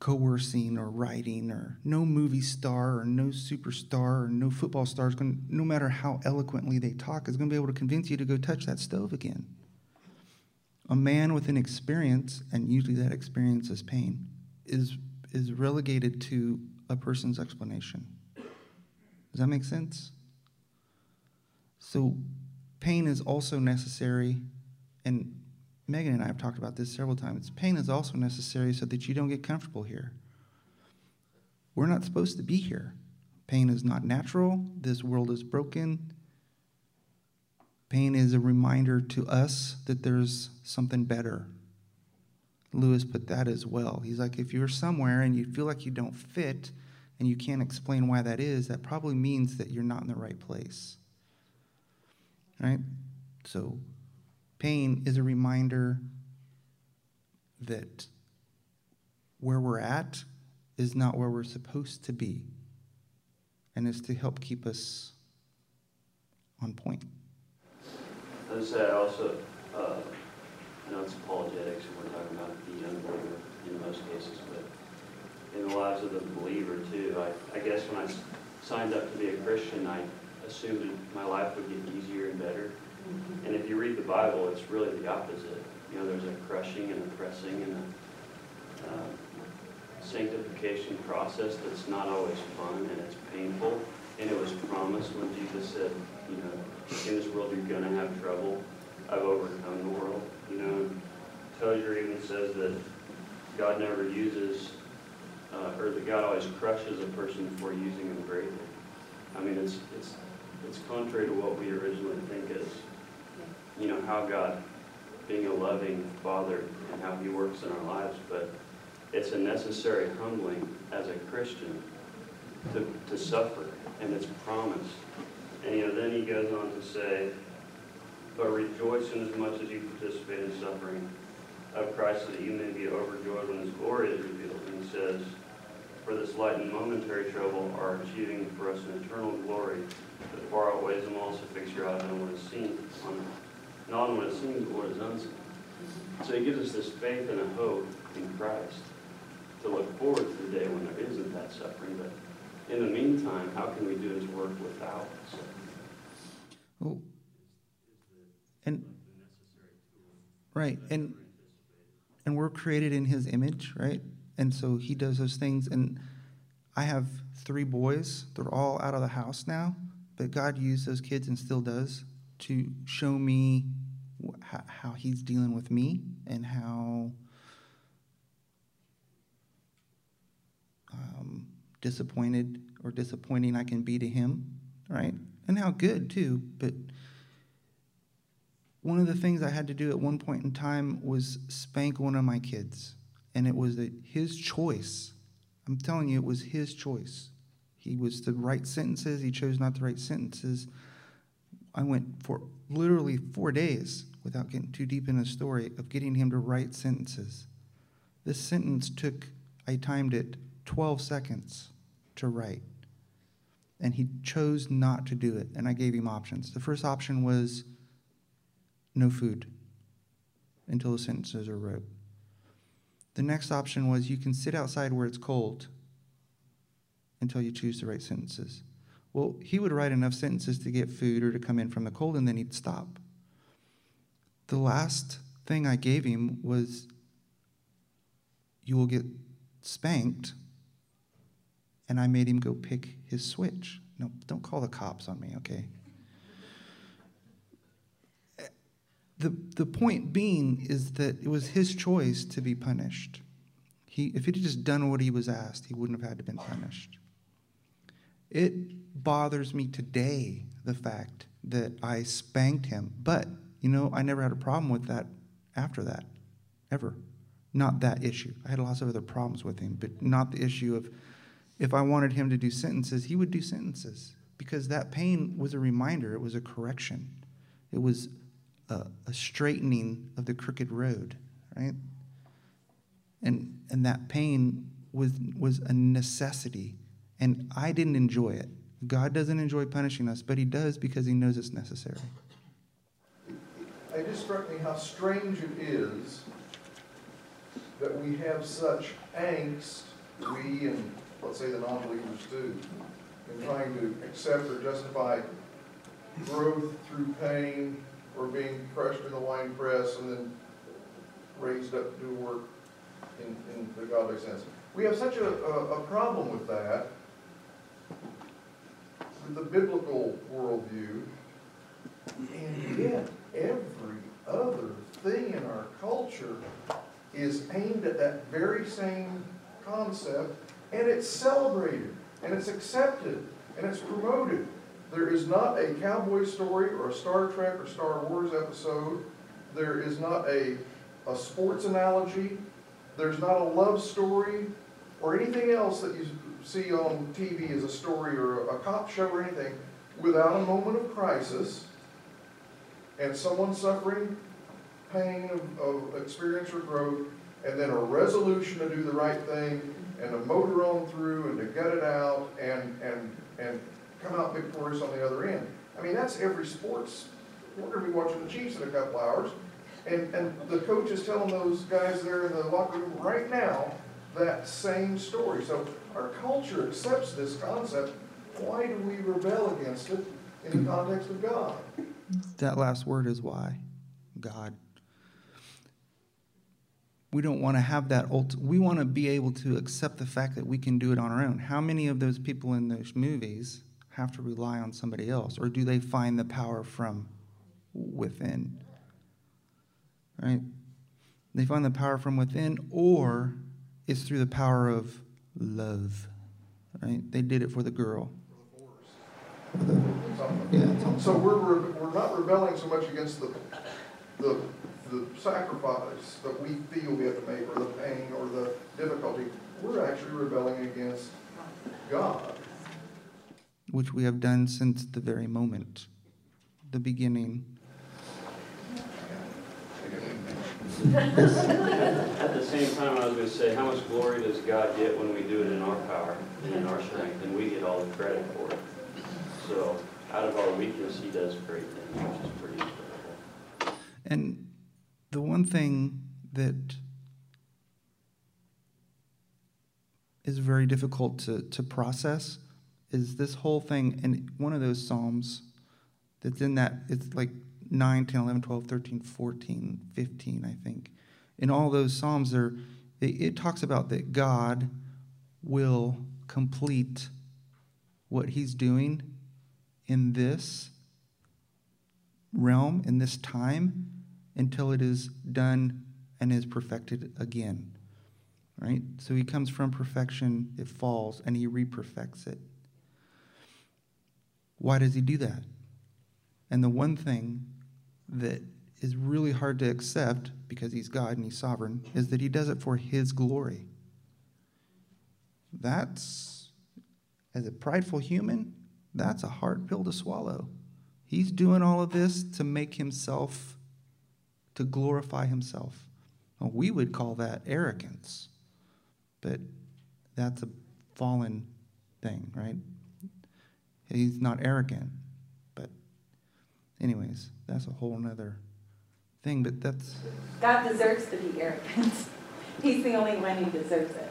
coercing or writing or no movie star or no superstar or no football star is going no matter how eloquently they talk is going to be able to convince you to go touch that stove again. A man with an experience and usually that experience is pain is is relegated to a person's explanation. Does that make sense? So pain is also necessary and Megan and I have talked about this several times. Pain is also necessary so that you don't get comfortable here. We're not supposed to be here. Pain is not natural. This world is broken. Pain is a reminder to us that there's something better. Lewis put that as well. He's like, if you're somewhere and you feel like you don't fit and you can't explain why that is, that probably means that you're not in the right place. Right? So, Pain is a reminder that where we're at is not where we're supposed to be, and is to help keep us on point. I say I also, uh, I know it's apologetics, and we're talking about the unbeliever in most cases, but in the lives of the believer too. I, I guess when I signed up to be a Christian, I assumed my life would get easier and better. And if you read the Bible, it's really the opposite. You know, there's a crushing and a pressing and a uh, sanctification process that's not always fun and it's painful. And it was promised when Jesus said, you know, in this world you're going to have trouble. I've overcome the world. You know, Tozer even says that God never uses, uh, or that God always crushes a person before using them greatly. I mean, it's, it's, it's contrary to what we originally think is you know, how God, being a loving Father, and how He works in our lives, but it's a necessary humbling as a Christian to, to suffer, and it's promised. And you know, then he goes on to say, but rejoice in as much as you participate in suffering of Christ, so that you may be overjoyed when His glory is revealed. And he says, for this light and momentary trouble are achieving for us an eternal glory that far outweighs them all. So fix your eyes on what is seen, on on what is seen, but what is unseen. So he gives us this faith and a hope in Christ to look forward to the day when there isn't that suffering. But in the meantime, how can we do his work without suffering? Well, and right, and and we're created in his image, right? And so he does those things. And I have three boys. They're all out of the house now, but God used those kids and still does to show me how he's dealing with me and how um, disappointed or disappointing I can be to him, right? And how good too. But one of the things I had to do at one point in time was spank one of my kids, and it was his choice. I'm telling you, it was his choice. He was to write sentences. He chose not to write sentences. I went for literally four days without getting too deep in the story of getting him to write sentences. This sentence took, I timed it 12 seconds to write. And he chose not to do it. And I gave him options. The first option was no food until the sentences are wrote. The next option was you can sit outside where it's cold until you choose to write sentences. Well, he would write enough sentences to get food or to come in from the cold, and then he'd stop the last thing I gave him was you will get spanked. And I made him go pick his switch. No, don't call the cops on me, okay? The, the point being is that it was his choice to be punished. He, if he'd just done what he was asked, he wouldn't have had to been punished. It bothers me today, the fact that I spanked him, but you know, I never had a problem with that after that, ever. Not that issue. I had lots of other problems with him, but not the issue of if I wanted him to do sentences, he would do sentences because that pain was a reminder, it was a correction, it was a, a straightening of the crooked road, right? And, and that pain was was a necessity, and I didn't enjoy it. God doesn't enjoy punishing us, but He does because He knows it's necessary. It just struck me how strange it is that we have such angst, we and, let's say, the non-believers too, in trying to accept or justify growth through pain or being crushed in the wine press and then raised up to do work in, in the godly sense. We have such a, a, a problem with that, with the biblical worldview, and yet every other thing in our culture is aimed at that very same concept, and it's celebrated, and it's accepted, and it's promoted. There is not a cowboy story or a Star Trek or Star Wars episode. There is not a, a sports analogy. There's not a love story or anything else that you see on TV as a story or a cop show or anything without a moment of crisis and someone suffering pain of, of experience or growth, and then a resolution to do the right thing, and to motor on through and to gut it out and, and, and come out victorious on the other end. I mean, that's every sports. We're going to be watching the Chiefs in a couple hours, and, and the coach is telling those guys there in the locker room right now that same story. So our culture accepts this concept. Why do we rebel against it in the context of God? That last word is why. God. We don't want to have that ult- we want to be able to accept the fact that we can do it on our own. How many of those people in those movies have to rely on somebody else or do they find the power from within? Right? They find the power from within or it's through the power of love. Right? They did it for the girl. Yeah, So we're, re- we're not rebelling so much against the, the, the sacrifice that we feel we have to make, or the pain, or the difficulty. We're actually rebelling against God. which we have done since the very moment, the beginning. At the same time, I was gonna say, how much glory does God get when we do it in our power and in our strength, and we get all the credit for it? So, out of our weakness, he does great things, which is pretty incredible. And the one thing that is very difficult to, to process is this whole thing, and one of those Psalms that's in that, it's like 9, 10, 11, 12, 13, 14, 15, I think. In all those Psalms, there, it, it talks about that God will complete what he's doing in this realm, in this time, until it is done and is perfected again. Right? So he comes from perfection, it falls, and he reperfects it. Why does he do that? And the one thing that is really hard to accept because he's God and he's sovereign is that he does it for his glory. That's, as a prideful human, that's a hard pill to swallow. He's doing all of this to make himself, to glorify himself. Well, we would call that arrogance, but that's a fallen thing, right? He's not arrogant, anyways, that's a whole nother thing, but that's. God deserves to be arrogant. He's the only one who deserves it.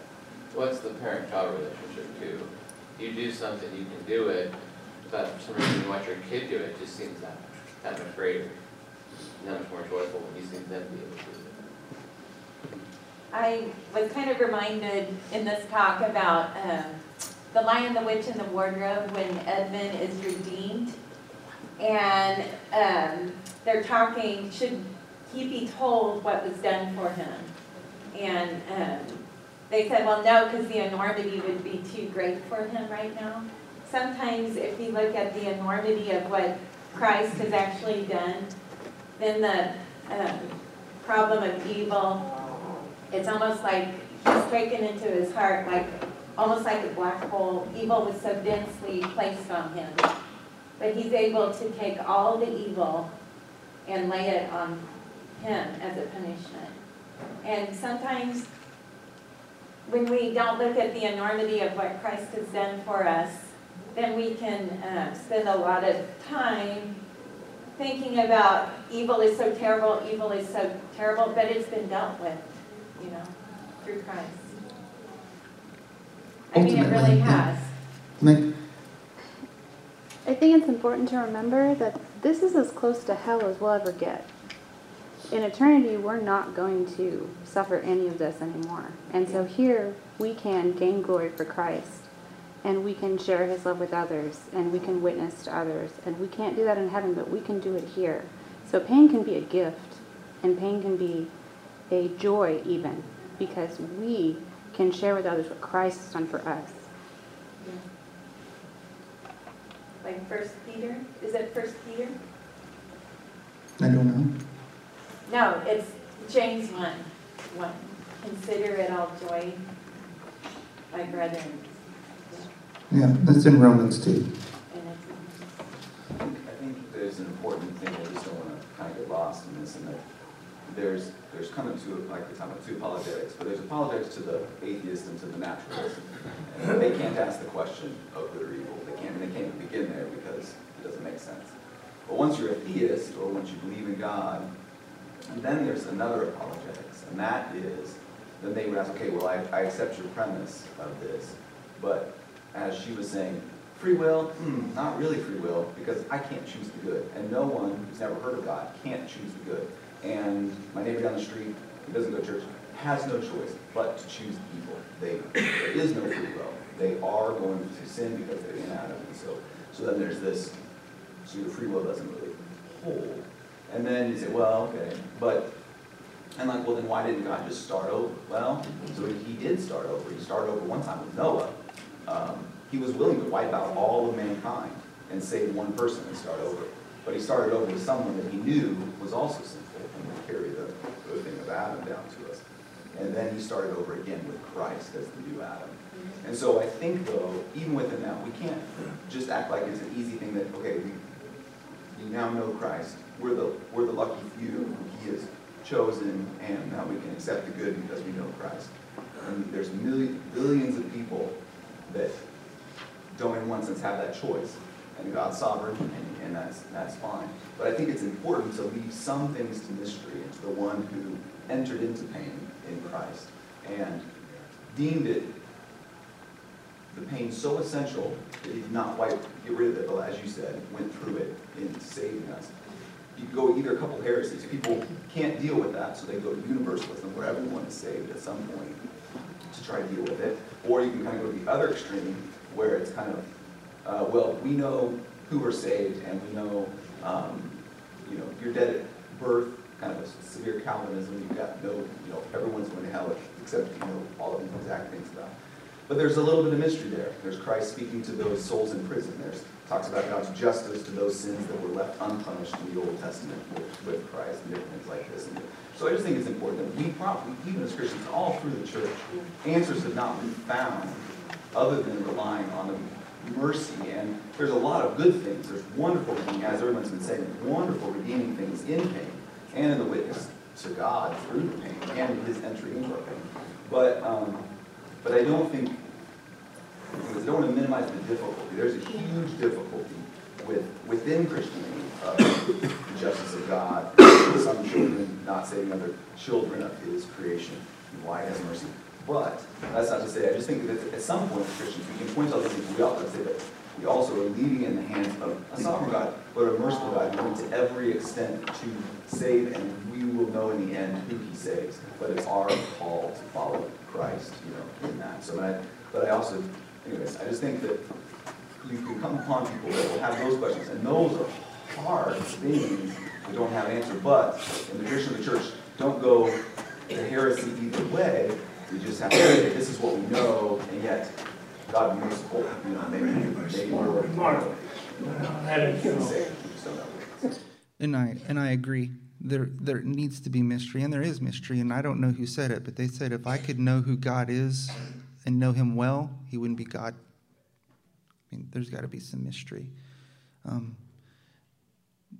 What's the parent-child relationship too? You do something, you can do it, but for some reason you watch your kid do it, it just seems that, that much greater, that much more joyful when you see them be able to do it. I was kind of reminded in this talk about um, the Lion, the Witch, and the Wardrobe when Edmund is redeemed. And um, they're talking, should he be told what was done for him? And um, they said, well, no, because the enormity would be too great for him right now. Sometimes if you look at the enormity of what Christ has actually done, then the um, problem of evil it's almost like he's taken into his heart, like almost like a black hole. Evil was so densely placed on him. But he's able to take all the evil and lay it on him as a punishment. And sometimes when we don't look at the enormity of what Christ has done for us, then we can uh, spend a lot of time thinking about evil is so terrible, evil is so terrible, but it's been dealt with, you know, through Christ. I mean, it Ultimately, really has. Like, I think it's important to remember that this is as close to hell as we'll ever get. In eternity, we're not going to suffer any of this anymore. And so here, we can gain glory for Christ, and we can share his love with others, and we can witness to others. And we can't do that in heaven, but we can do it here. So pain can be a gift, and pain can be a joy, even, because we can share with others what Christ has done for us. Like First Peter, is it First Peter? I don't know. No, it's James one, one. Consider it all joy, my brethren. Yeah, that's in Romans too. And I think, there's an important thing, I just don't want to kind of get lost in this, and that there's, there's kind of two, like we're talking about, two apologetics, but there's apologetics to the atheist and to the naturalist. And they can't ask the question of good or evil, can't, they can't begin there because it doesn't make sense. But once you're a theist, or once you believe in God, and then there's another apologetics, and that is, then they would ask, okay, well, I, I accept your premise of this, but as she was saying, free will, hmm, not really free will, because I can't choose the good, and no one who's never heard of God can't choose the good. And my neighbor down the street, who doesn't go to church, has no choice but to choose the evil. They, there is no free will. They are going to sin because they're in Adam, and so, so then there's this, so your free will doesn't really hold. And then you say, well, okay, but, and like, well, then why didn't God just start over? Well, so he he did start over. He started over one time with Noah. Um, he was willing to wipe out all of mankind and save one person and start over. But he started over with someone that he knew was also sinful and would carry the, the thing of Adam down to us. And then he started over again with Christ as the new Adam. And so I think though, even within that, we can't just act like it's an easy thing that, okay, we, we now know Christ. We're the, we're the lucky few who he has chosen and now we can accept the good because we know Christ. And there's millions, billions of people that don't in one sense have that choice. And God's sovereign, and, and that's, that's fine. But I think it's important to leave some things to mystery and to the one who entered into pain in Christ and deemed it, the pain so essential that he did not wipe, get rid of it, but as you said, went through it in saving us. You go either a couple heresies. People can't deal with that, so they go to universalism, where everyone is saved at some point to try to deal with it. Or you can kind of go to the other extreme, where it's kind of, uh, well, we know who are saved, and we know, um, you know, you're dead at birth, kind of a severe Calvinism. You've got no, you know, everyone's going to hell except you know all of these exact things. But there's a little bit of mystery there. There's Christ speaking to those souls in prison. There's talks about God's justice to those sins that were left unpunished in the Old Testament with, with Christ and different things like this. And so I just think it's important that we probably, even as Christians, all through the church, answers have not been found other than relying on the mercy. And there's a lot of good things. There's wonderful things, as everyone's been saying, wonderful redeeming things in pain and in the witness to God through the pain and his entry into our pain. But, um, but I don't think, because I don't want to minimize the difficulty. There's a huge difficulty with, within Christianity of the justice of God, some children not saving other children of his creation, and why he has mercy. But that's not to say, I just think that at some point Christians, we can point out these things, we ought to say that we also are leaving in the hands of a sovereign God, but a merciful God, willing to every extent to save, and we will know in the end who he saves. But it's our call to follow Christ, you know, in that. So, I, but I also, anyways, I just think that you can come upon people that will have those questions, and those are hard things that don't have an answer. But in the tradition of the church, don't go to heresy either way. We just have to say, this is what we know, and yet God be merciful, you know, maybe, maybe more. And I and I agree. There there needs to be mystery, and there is mystery. And I don't know who said it, but they said if I could know who God is and know Him well, He wouldn't be God. I mean, there's got to be some mystery. Um,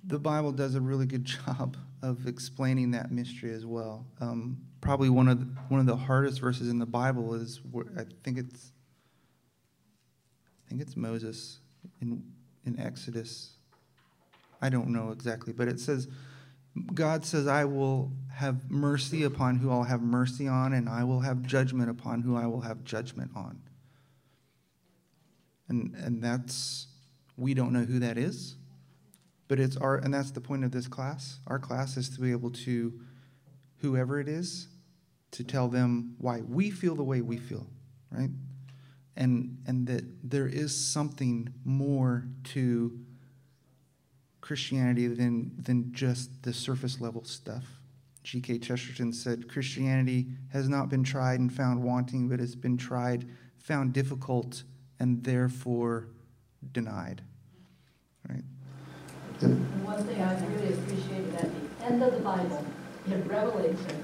the Bible does a really good job of explaining that mystery as well. Um, probably one of the, one of the hardest verses in the Bible is where I think it's I think it's Moses in in Exodus. I don't know exactly, but it says God says, "I will have mercy upon who I'll have mercy on, and I will have judgment upon who I will have judgment on." And and that's we don't know who that is. But it's our, and that's the point of this class. Our class is to be able to, whoever it is, to tell them why we feel the way we feel, right? And and that there is something more to Christianity than than just the surface level stuff. G.K. Chesterton said Christianity has not been tried and found wanting, but it's been tried, found difficult, and therefore denied. Right? One thing I really appreciated at the end of the Bible, in Revelation,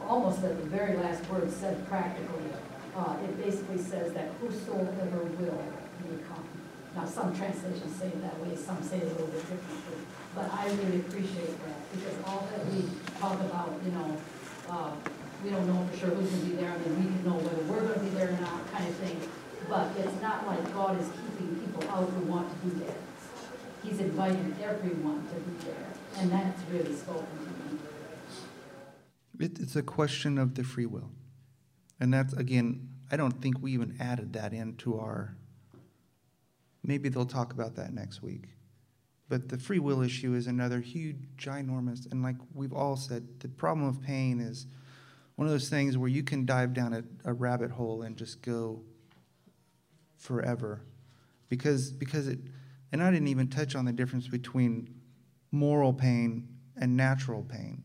almost at the very last word said practically, uh, it basically says that whosoever will may come. Now, some translations say it that way, some say it a little bit differently. But I really appreciate that, because all that we talk about, you know, uh, we don't know for sure who's gonna be there, and then we can know whether we're gonna be there or not, kind of thing. But it's not like God is keeping people out who want to be there. He's inviting everyone to be there, and that's really spoken to me. It, it's a question of the free will. And that's, again, I don't think we even added that into our. Maybe they'll talk about that next week. But the free will issue is another huge, ginormous, and like we've all said, the problem of pain is one of those things where you can dive down a, a rabbit hole and just go forever. Because, because it, and I didn't even touch on the difference between moral pain and natural pain.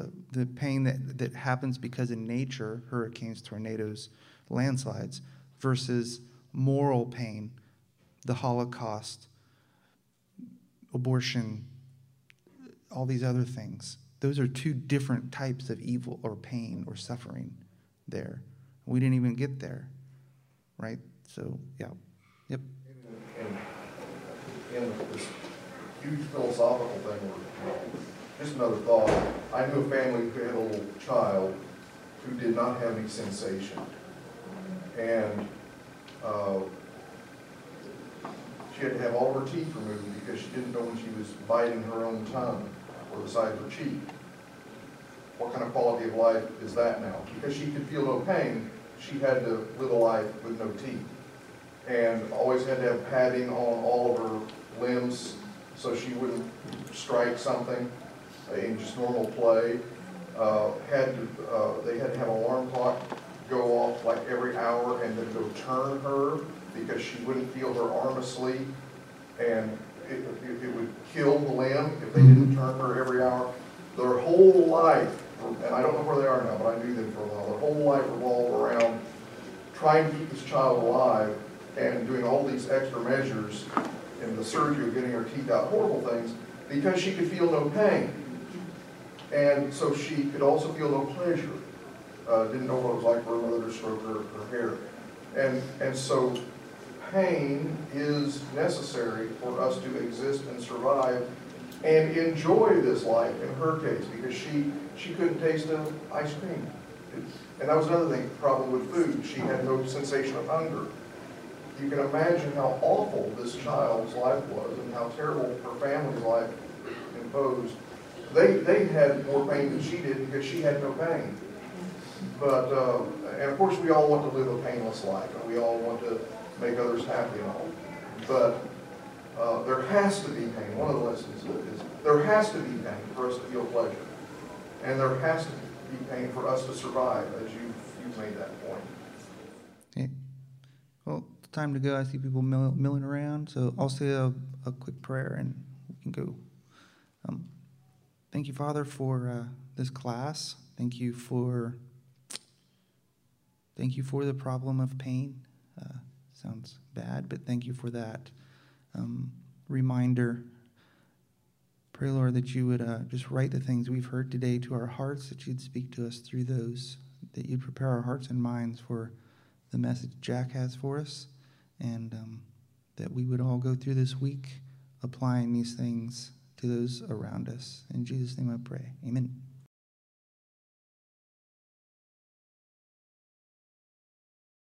Uh, the pain that, that happens because in nature, hurricanes, tornadoes, landslides, versus moral pain, the Holocaust, abortion, all these other things. Those are two different types of evil or pain or suffering there. We didn't even get there, right? So, yeah. Yep. in, in this huge philosophical thing, just another thought, I knew a family who had a little child who did not have any sensation. And, uh, she had to have all her teeth removed because she didn't know when she was biting her own tongue or the side of her cheek. What kind of quality of life is that now? Because she could feel no pain, she had to live a life with no teeth and always had to have padding on all of her limbs so she wouldn't strike something in just normal play. Uh, had to, uh, they had to have an alarm clock go off like every hour and then turn her because she wouldn't feel her arm asleep. And it, it, it would kill the limb if they didn't turn her every hour. Their whole life, and I don't know where they are now, but I knew them for a while, their whole life revolved around trying to keep this child alive and doing all these extra measures in the surgery of getting her teeth out, horrible things, because she could feel no pain. And so she could also feel no pleasure. Uh, didn't know what it was like for her mother to stroke her, her hair. And, and so pain is necessary for us to exist and survive and enjoy this life in her case, because she, she couldn't taste of ice cream. And that was another thing, problem with food. She had no sensation of hunger you can imagine how awful this child's life was and how terrible her family's life imposed. They, they had more pain than she did because she had no pain. But, uh, and of course we all want to live a painless life and we all want to make others happy and all. But uh, there has to be pain. One of the lessons is there has to be pain for us to feel pleasure. And there has to be pain for us to survive, as you've, you've made that point. Okay. Well, time to go. I see people mill, milling around, so I'll say a, a, quick prayer and we can go. Um, thank you, Father, for uh, this class. Thank you for thank you for the problem of pain. Uh, sounds bad, but thank you for that um, reminder. Pray, Lord, that you would uh, just write the things we've heard today to our hearts, that you'd speak to us through those, that you'd prepare our hearts and minds for the message Jack has for us and um, that we would all go through this week applying these things to those around us. In Jesus' name I pray. Amen.